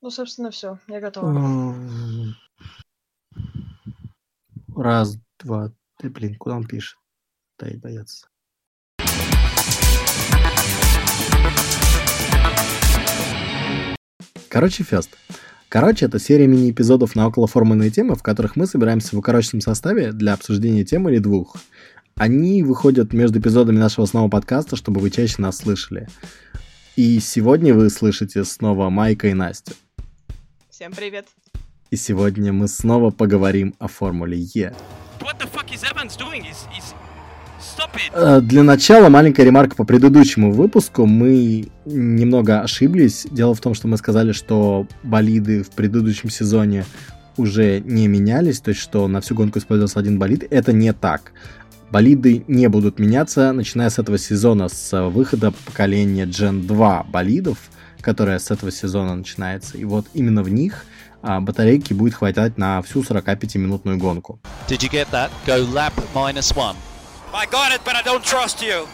Ну, собственно, все, я готова. Раз, два, ты, блин, куда он пишет? Да и боятся. Короче, Фест. Короче, это серия мини-эпизодов на околоформенные темы, в которых мы собираемся в укороченном составе для обсуждения темы или двух. Они выходят между эпизодами нашего основного подкаста, чтобы вы чаще нас слышали. И сегодня вы слышите снова Майка и Настю. Всем привет. И сегодня мы снова поговорим о Формуле Е. Э, для начала маленькая ремарка по предыдущему выпуску. Мы немного ошиблись. Дело в том, что мы сказали, что болиды в предыдущем сезоне уже не менялись, то есть что на всю гонку использовался один болид. Это не так. Болиды не будут меняться, начиная с этого сезона, с выхода поколения Gen 2 болидов – которая с этого сезона начинается. И вот именно в них а, батарейки будет хватать на всю 45-минутную гонку. Did you get that? Go lap minus one. I got it, but I don't trust you.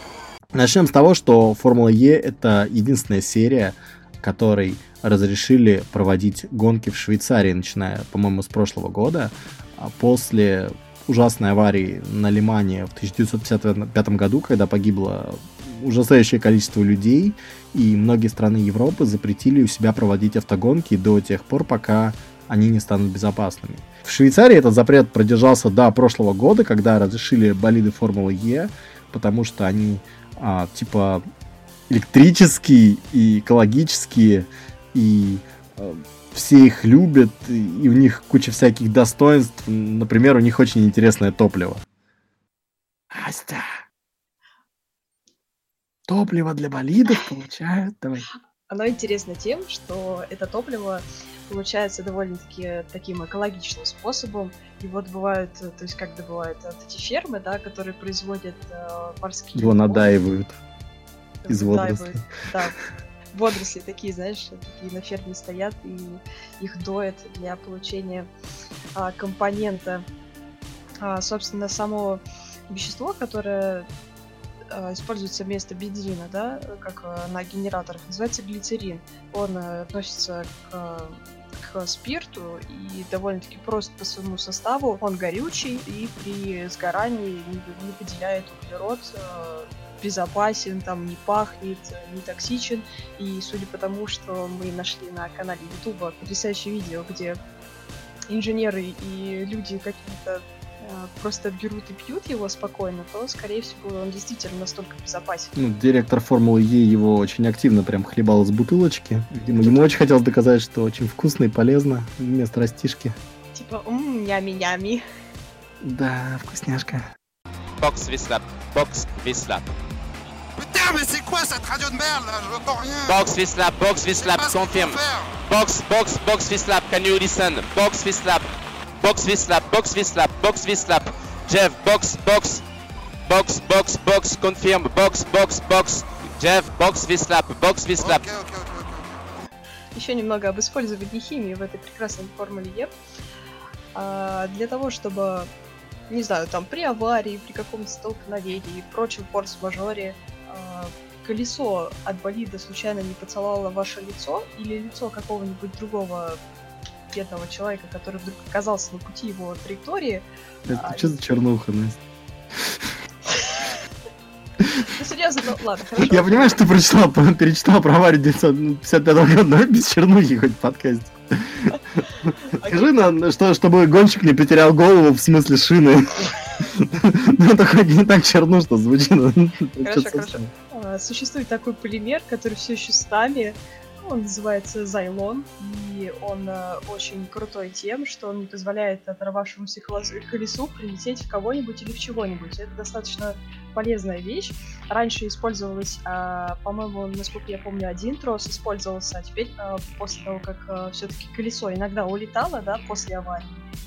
Начнем с того, что Формула Е это единственная серия, которой разрешили проводить гонки в Швейцарии, начиная, по-моему, с прошлого года. А после ужасной аварии на Лимане в 1955 году, когда погибло ужасающее количество людей, и многие страны Европы запретили у себя проводить автогонки до тех пор, пока они не станут безопасными. В Швейцарии этот запрет продержался до прошлого года, когда разрешили болиды Формулы Е, потому что они а, типа электрические и экологические, и а, все их любят, и у них куча всяких достоинств. Например, у них очень интересное топливо. Астя! Топливо для болидов получают. Давай. Оно интересно тем, что это топливо получается довольно-таки таким экологичным способом. И вот бывают, то есть как добывают вот эти фермы, да, которые производят э, морские... Его надаивают из водорослей. Да, водоросли такие, знаешь, такие на ферме стоят и их доят для получения а, компонента. А, собственно, само вещество, которое используется вместо бензина, да, как э, на генераторах, называется глицерин. Он э, относится к к спирту и довольно-таки прост по своему составу. Он горючий и при сгорании не, выделяет углерод, безопасен, там не пахнет, не токсичен. И судя по тому, что мы нашли на канале YouTube потрясающее видео, где инженеры и люди какие-то Э, просто берут и пьют его спокойно, то, скорее всего, он действительно настолько безопасен. Ну, директор Формулы Е его очень активно прям хлебал из бутылочки. Видимо, ему очень хотелось доказать, что очень вкусно и полезно вместо растишки. Типа, ммм, нями-нями. Да, вкусняшка. Бокс Вислап, бокс Вислап. Putain, mais c'est quoi cette radio de merde là Je vois rien. Box Vislap, Box Vislap, confirme. Box, box, box Vislap, can you listen? Box Vislap, Box Vislap, box Vislap, box Vislap. Jeff, box, box. Box, box, box, confirm. Box, box, box. Jeff, box Vislap, box Vislap. Okay, okay, okay, Еще немного об использовании химии в этой прекрасной формуле Е. А, для того, чтобы, не знаю, там при аварии, при каком-то столкновении, прочем форс-мажоре, а, колесо от болида случайно не поцеловало ваше лицо или лицо какого-нибудь другого бедного человека, который вдруг оказался на пути его траектории. Это а, что за чернуха, Настя? Ну, серьезно, ну ладно, хорошо. Я понимаю, что ты прочитал, перечитал про аварию 1955 года, но без чернухи хоть в подкасте. Скажи нам, что, чтобы гонщик не потерял голову в смысле шины. Ну, такой не так черну, что звучит. Хорошо, хорошо. А, существует такой полимер, который все еще с нами, он называется Зайлон, и он э, очень крутой тем, что он не позволяет оторвавшемуся колесу прилететь в кого-нибудь или в чего-нибудь. Это достаточно полезная вещь. Раньше использовалась, э, по-моему, насколько я помню, один трос использовался, а теперь э, после того, как э, все-таки колесо иногда улетало, да, после аварии,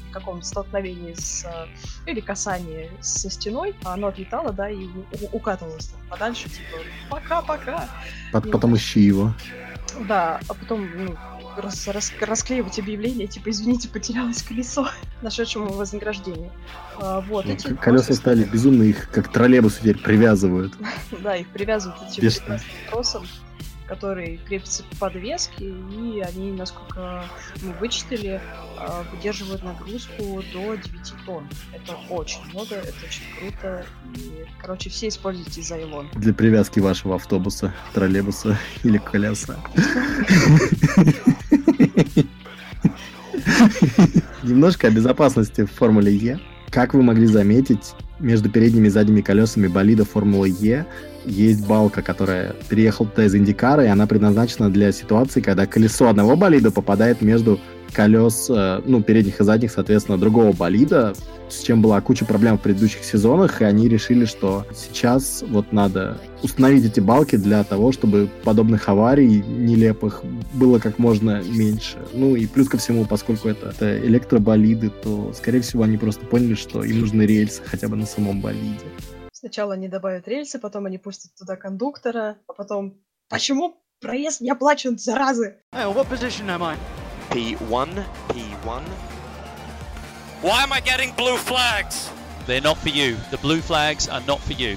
в каком-то столкновении с э, или касании со стеной, а оно отлетало, да, и укатывалось там подальше, типа пока-пока. Потом ищи его. Да, а потом ну, рас, рас, расклеивать объявление, типа, извините, потерялось колесо нашедшему вознаграждение. А, вот, ну, эти колеса просто... стали безумно, их как троллейбусы теперь привязывают. Да, их привязывают этим тросом. Который крепится к подвеске, и они, насколько мы вычислили, а, выдерживают нагрузку до 9 тонн. Это очень много, это очень круто. И, короче, все используйте Зайлон. Для привязки вашего автобуса, троллейбуса или колеса. Немножко о безопасности в Формуле Е. Как вы могли заметить, между передними и задними колесами болида Формулы Е есть балка, которая переехала туда из Индикара, и она предназначена для ситуации, когда колесо одного болида попадает между колес, э, ну, передних и задних, соответственно, другого болида, с чем была куча проблем в предыдущих сезонах, и они решили, что сейчас вот надо установить эти балки для того, чтобы подобных аварий нелепых было как можно меньше. Ну и плюс ко всему, поскольку это, это электроболиды, то, скорее всего, они просто поняли, что им нужны рельсы хотя бы на самом болиде. Сначала они добавят рельсы, потом они пустят туда кондуктора, а потом почему проезд не оплачен, заразы? Hey, what position am I? P1, P1. Why am I getting blue flags? They're not for you. The blue flags are not for you.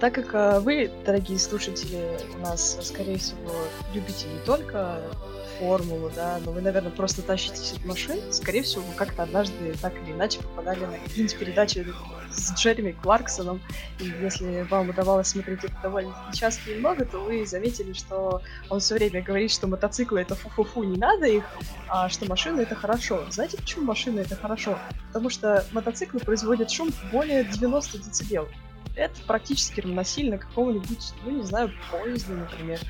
Так как э, вы, дорогие слушатели, у нас, скорее всего, любите не только формулу, да, но вы, наверное, просто тащитесь от машин, скорее всего, вы как-то однажды так или иначе попадали на какие-нибудь передачи с Джереми Кларксоном, и если вам удавалось смотреть это довольно часто и много, то вы заметили, что он все время говорит, что мотоциклы это фу-фу-фу, не надо их, а что машины это хорошо. Знаете, почему машины это хорошо? Потому что мотоциклы производят шум более 90 дБ. Это практически равносильно какому-нибудь, ну, не знаю, поезду, например.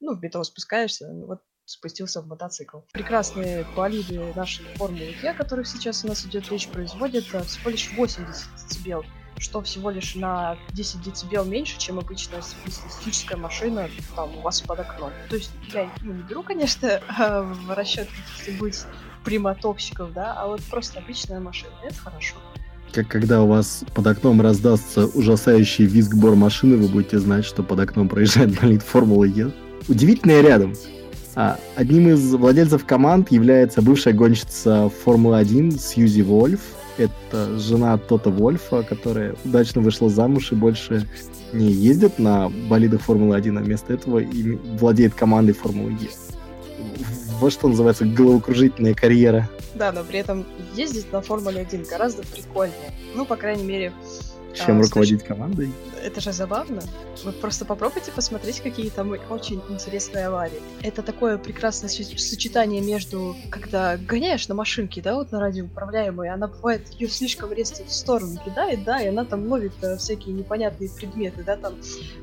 Ну, в метро спускаешься, вот спустился в мотоцикл. Прекрасные болиды нашей формулы Е, о которых сейчас у нас идет речь, производят э, всего лишь 80 дБ, что всего лишь на 10 дБ меньше, чем обычная статистическая машина там у вас под окном. То есть я ну, не беру, конечно, в расчет каких-нибудь приматовщиков, да, а вот просто обычная машина. Это хорошо. Как когда у вас под окном раздастся ужасающий визг бор машины, вы будете знать, что под окном проезжает болид Формулы Е. Удивительное рядом. А, одним из владельцев команд является бывшая гонщица Формулы-1 Сьюзи Вольф. Это жена Тота Вольфа, которая удачно вышла замуж и больше не ездит на болидах Формулы-1, а вместо этого и владеет командой Формулы Е. Вот что называется головокружительная карьера. Да, но при этом ездить на Формуле 1 гораздо прикольнее. Ну, по крайней мере, чем а, руководить точки... командой? Это же забавно. Вы просто попробуйте посмотреть, какие там очень интересные аварии. Это такое прекрасное сочетание между, когда гоняешь на машинке, да, вот на радиоуправляемой, она бывает, ее слишком резко в сторону кидает, да, и она там ловит э, всякие непонятные предметы, да, там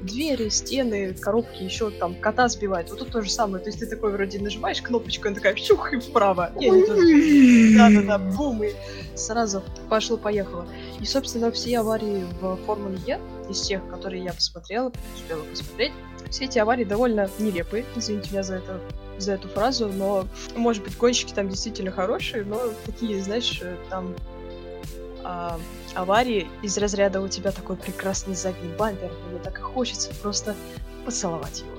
двери, стены, коробки, еще там кота сбивает. Вот тут то же самое. То есть ты такой вроде нажимаешь кнопочку, она такая щух и вправо. Да-да-да, бум, и сразу пошло-поехало. И, собственно, все аварии в Формуле Е, из тех, которые я посмотрела, успела посмотреть, все эти аварии довольно нелепые, извините меня за это за эту фразу, но, может быть, гонщики там действительно хорошие, но такие, знаешь, там а, аварии из разряда у тебя такой прекрасный задний бампер, мне так и хочется просто поцеловать его.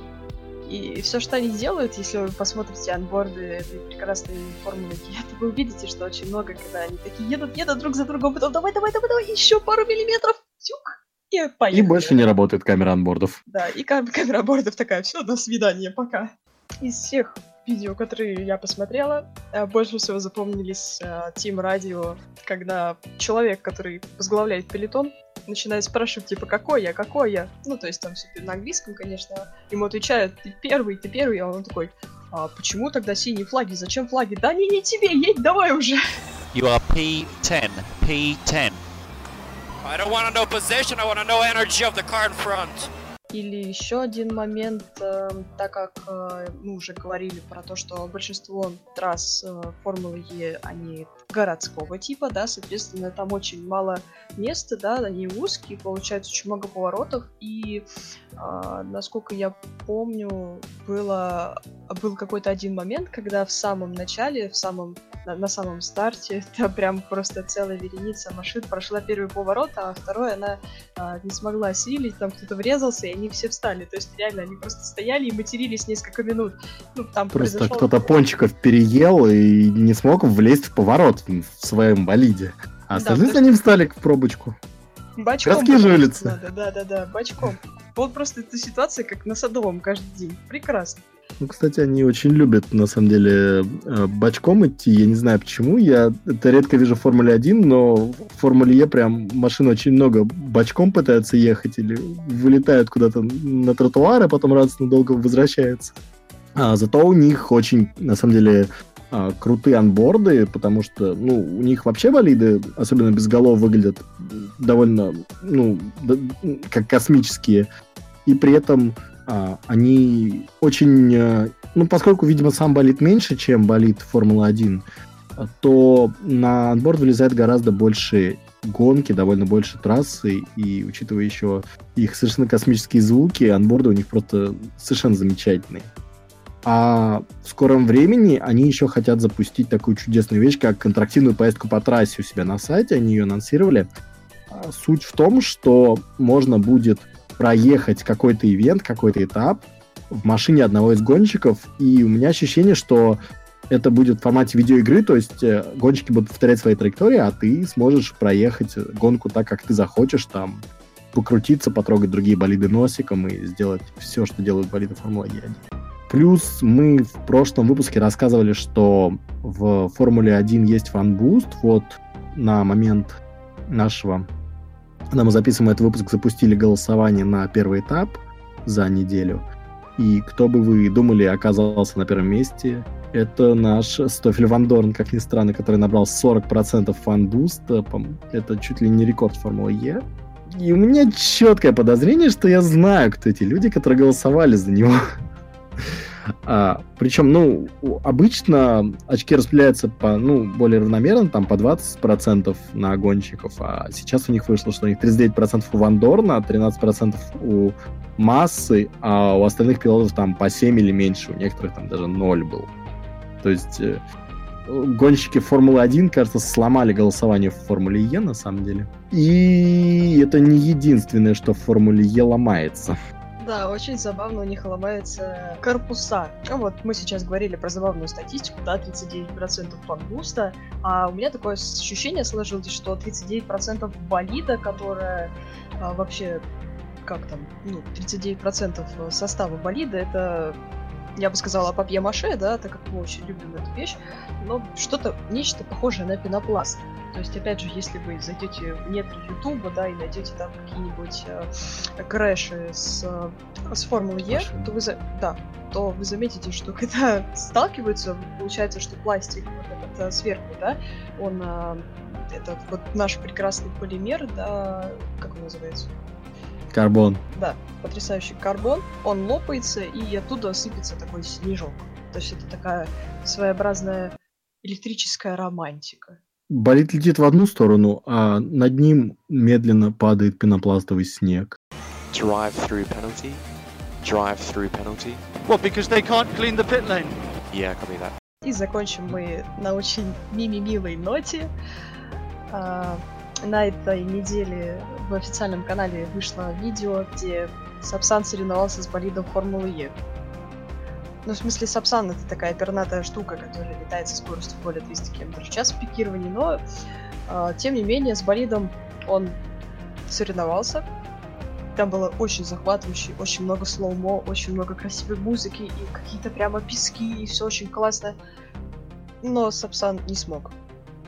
И все, что они делают, если вы посмотрите анборды этой прекрасной формулы то вы увидите, что очень много, когда они такие едут, едут друг за другом, потом давай, давай, давай, давай, еще пару миллиметров, тюк, и поехали. И больше не работает камера анбордов. Да, и кам- камера анбордов такая, все, до свидания, пока. Из всех видео, которые я посмотрела, э, больше всего запомнились Тим uh, Радио, когда человек, который возглавляет пелетон, начинает спрашивать, типа, какой я, какой я? Ну, то есть там все на английском, конечно. Ему отвечают, ты первый, ты первый, а он такой, а почему тогда синие флаги? Зачем флаги? Да не, не тебе, едь давай уже. You are P10, P10. I don't want to know position, I want to know energy of the car in front. Или еще один момент, э, так как э, мы уже говорили про то, что большинство трасс э, Формулы Е, они городского типа, да, соответственно, там очень мало места, да, они узкие, получается очень много поворотов, и э, насколько я помню, было, был какой-то один момент, когда в самом начале, в самом на, на самом старте. Это прям просто целая вереница машин прошла первый поворот, а второй она а, не смогла осилить, там кто-то врезался, и они все встали. То есть реально они просто стояли и матерились несколько минут. Ну, там просто произошел... кто-то пончиков переел и не смог влезть в поворот в своем болиде. А остальные да, за ним встали в пробочку. Бочком. Городские же улицы. Надо, да, да, да, бочком. Вот просто эта ситуация, как на Садовом каждый день. Прекрасно. Ну, кстати, они очень любят, на самом деле, э, бочком идти. Я не знаю почему. Я это редко вижу в Формуле 1, но в Формуле Е прям машин очень много бочком пытаются ехать или вылетают куда-то на тротуар, а потом радостно долго возвращаются. А, зато у них очень, на самом деле, а, крутые анборды, потому что, ну, у них вообще болиды, особенно без голов, выглядят довольно, ну, как космические. И при этом они очень... А, ну, поскольку, видимо, сам болит меньше, чем болит Формула-1, то на анборд вылезает гораздо больше гонки, довольно больше трассы, и учитывая еще их совершенно космические звуки, анборды у них просто совершенно замечательные. А в скором времени они еще хотят запустить такую чудесную вещь, как интерактивную поездку по трассе у себя на сайте, они ее анонсировали. А, суть в том, что можно будет проехать какой-то ивент, какой-то этап в машине одного из гонщиков, и у меня ощущение, что это будет в формате видеоигры, то есть э, гонщики будут повторять свои траектории, а ты сможешь проехать гонку так, как ты захочешь, там, покрутиться, потрогать другие болиды носиком и сделать все, что делают болиды Формулы Е1. Плюс мы в прошлом выпуске рассказывали, что в Формуле 1 есть fan boost. Вот на момент нашего когда мы записываем этот выпуск, запустили голосование на первый этап за неделю. И кто бы вы думали оказался на первом месте, это наш Стофель Вандорн, как ни странно, который набрал 40% fan boost а. Это чуть ли не рекорд Формулы Е. И у меня четкое подозрение, что я знаю, кто эти люди, которые голосовали за него. А, причем, ну, обычно очки распределяются по, ну, более равномерно, там, по 20% на гонщиков, а сейчас у них вышло, что у них 39% у Вандорна, 13% у Массы, а у остальных пилотов там по 7 или меньше, у некоторых там даже 0 был. То есть э, гонщики Формулы-1, кажется, сломали голосование в Формуле Е, на самом деле. И это не единственное, что в Формуле Е ломается. Да, очень забавно у них ломаются корпуса. Ну вот, мы сейчас говорили про забавную статистику, да, 39% фангуста, а у меня такое ощущение сложилось, что 39% болида, которая а, вообще, как там, ну, 39% состава болида, это я бы сказала, папье-маше, да, так как мы очень любим эту вещь, но что-то, нечто похожее на пенопласт. То есть, опять же, если вы зайдете в недр Ютуба, да, и найдете там какие-нибудь э, крэши с, э, с Формулы Е, то вы, за... да, то вы заметите, что когда сталкиваются, получается, что пластик вот этот э, сверху, да, он э, этот вот наш прекрасный полимер, да, как он называется? Карбон. Да, потрясающий карбон. Он лопается, и оттуда сыпется такой снежок. То есть это такая своеобразная электрическая романтика. Болит летит в одну сторону, а над ним медленно падает пенопластовый снег. Drive-through penalty. Drive-through penalty. What, because they can't clean the pit lane? Yeah, copy that. И закончим мы на очень мими-милой ноте. На этой неделе в официальном канале вышло видео, где Сапсан соревновался с болидом Формулы Е. Ну, в смысле, Сапсан это такая пернатая штука, которая летает со скоростью более 200 км в час в пикировании, но, э, тем не менее, с болидом он соревновался. Там было очень захватывающе, очень много слоумо, очень много красивой музыки и какие-то прямо пески, и все очень классно. Но Сапсан не смог.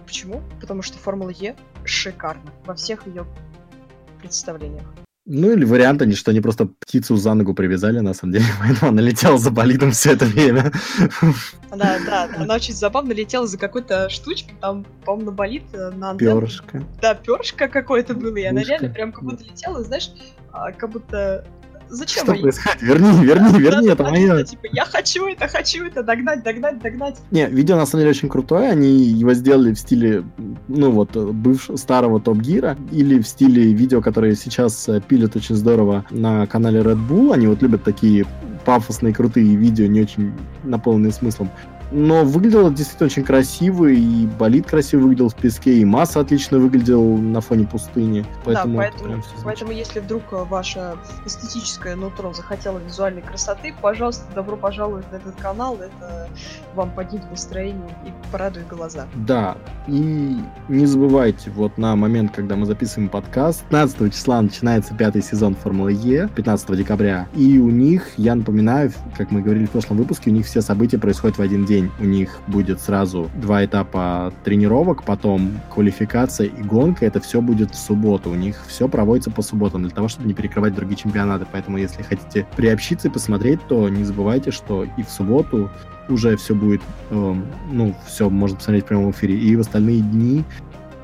Почему? Потому что Формула Е шикарна во всех ее представлениях. Ну или вариант, они, что они просто птицу за ногу привязали, на самом деле, поэтому она летела за болидом все это время. Да, да, она очень забавно летела за какой-то штучкой, там, по-моему, на болид, э, на антенну. Перышко. Да, перышко какое-то было, и она реально прям как будто летела, знаешь, а, как будто Зачем Что происходит? Верни, верни, верни, это мое. Типа, я хочу это, хочу это, догнать, догнать, догнать. Не, видео на самом деле очень крутое. Они его сделали в стиле, ну вот, бывшего старого Топ Гира, или в стиле видео, которые сейчас э, пилят очень здорово на канале Red Bull. Они вот любят такие пафосные, крутые видео, не очень наполненные смыслом. Но выглядело действительно очень красиво, и болит красиво выглядел в песке, и масса отлично выглядел на фоне пустыни. Поэтому да, поэтому, поэтому если вдруг э, ваше эстетическое нутро захотело визуальной красоты, пожалуйста, добро пожаловать на этот канал, это вам поднимет настроение и порадует глаза. Да, и не забывайте, вот на момент, когда мы записываем подкаст, 15 числа начинается пятый сезон Формулы Е, 15 декабря, и у них, я напоминаю, как мы говорили в прошлом выпуске, у них все события происходят в один день. У них будет сразу два этапа тренировок, потом квалификация и гонка. Это все будет в субботу. У них все проводится по субботам для того, чтобы не перекрывать другие чемпионаты. Поэтому, если хотите приобщиться и посмотреть, то не забывайте, что и в субботу уже все будет, э, ну, все можно посмотреть в прямом эфире. И в остальные дни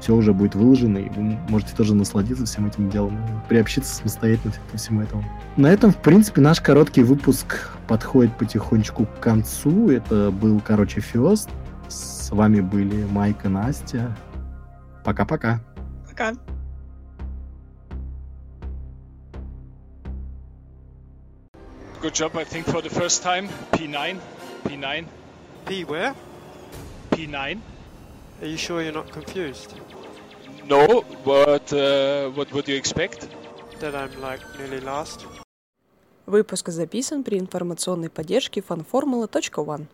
все уже будет выложено, и вы можете тоже насладиться всем этим делом, приобщиться самостоятельно ко всему этому. На этом, в принципе, наш короткий выпуск подходит потихонечку к концу. Это был, короче, Фест. С вами были Майк и Настя. Пока-пока. Пока. Good job, I think, for the first time. P9. P9. P where? P9. Are you sure you're not confused? No, but uh, what would you expect? That I'm like nearly last. Выпуск записан при информационной поддержке fanformula.one.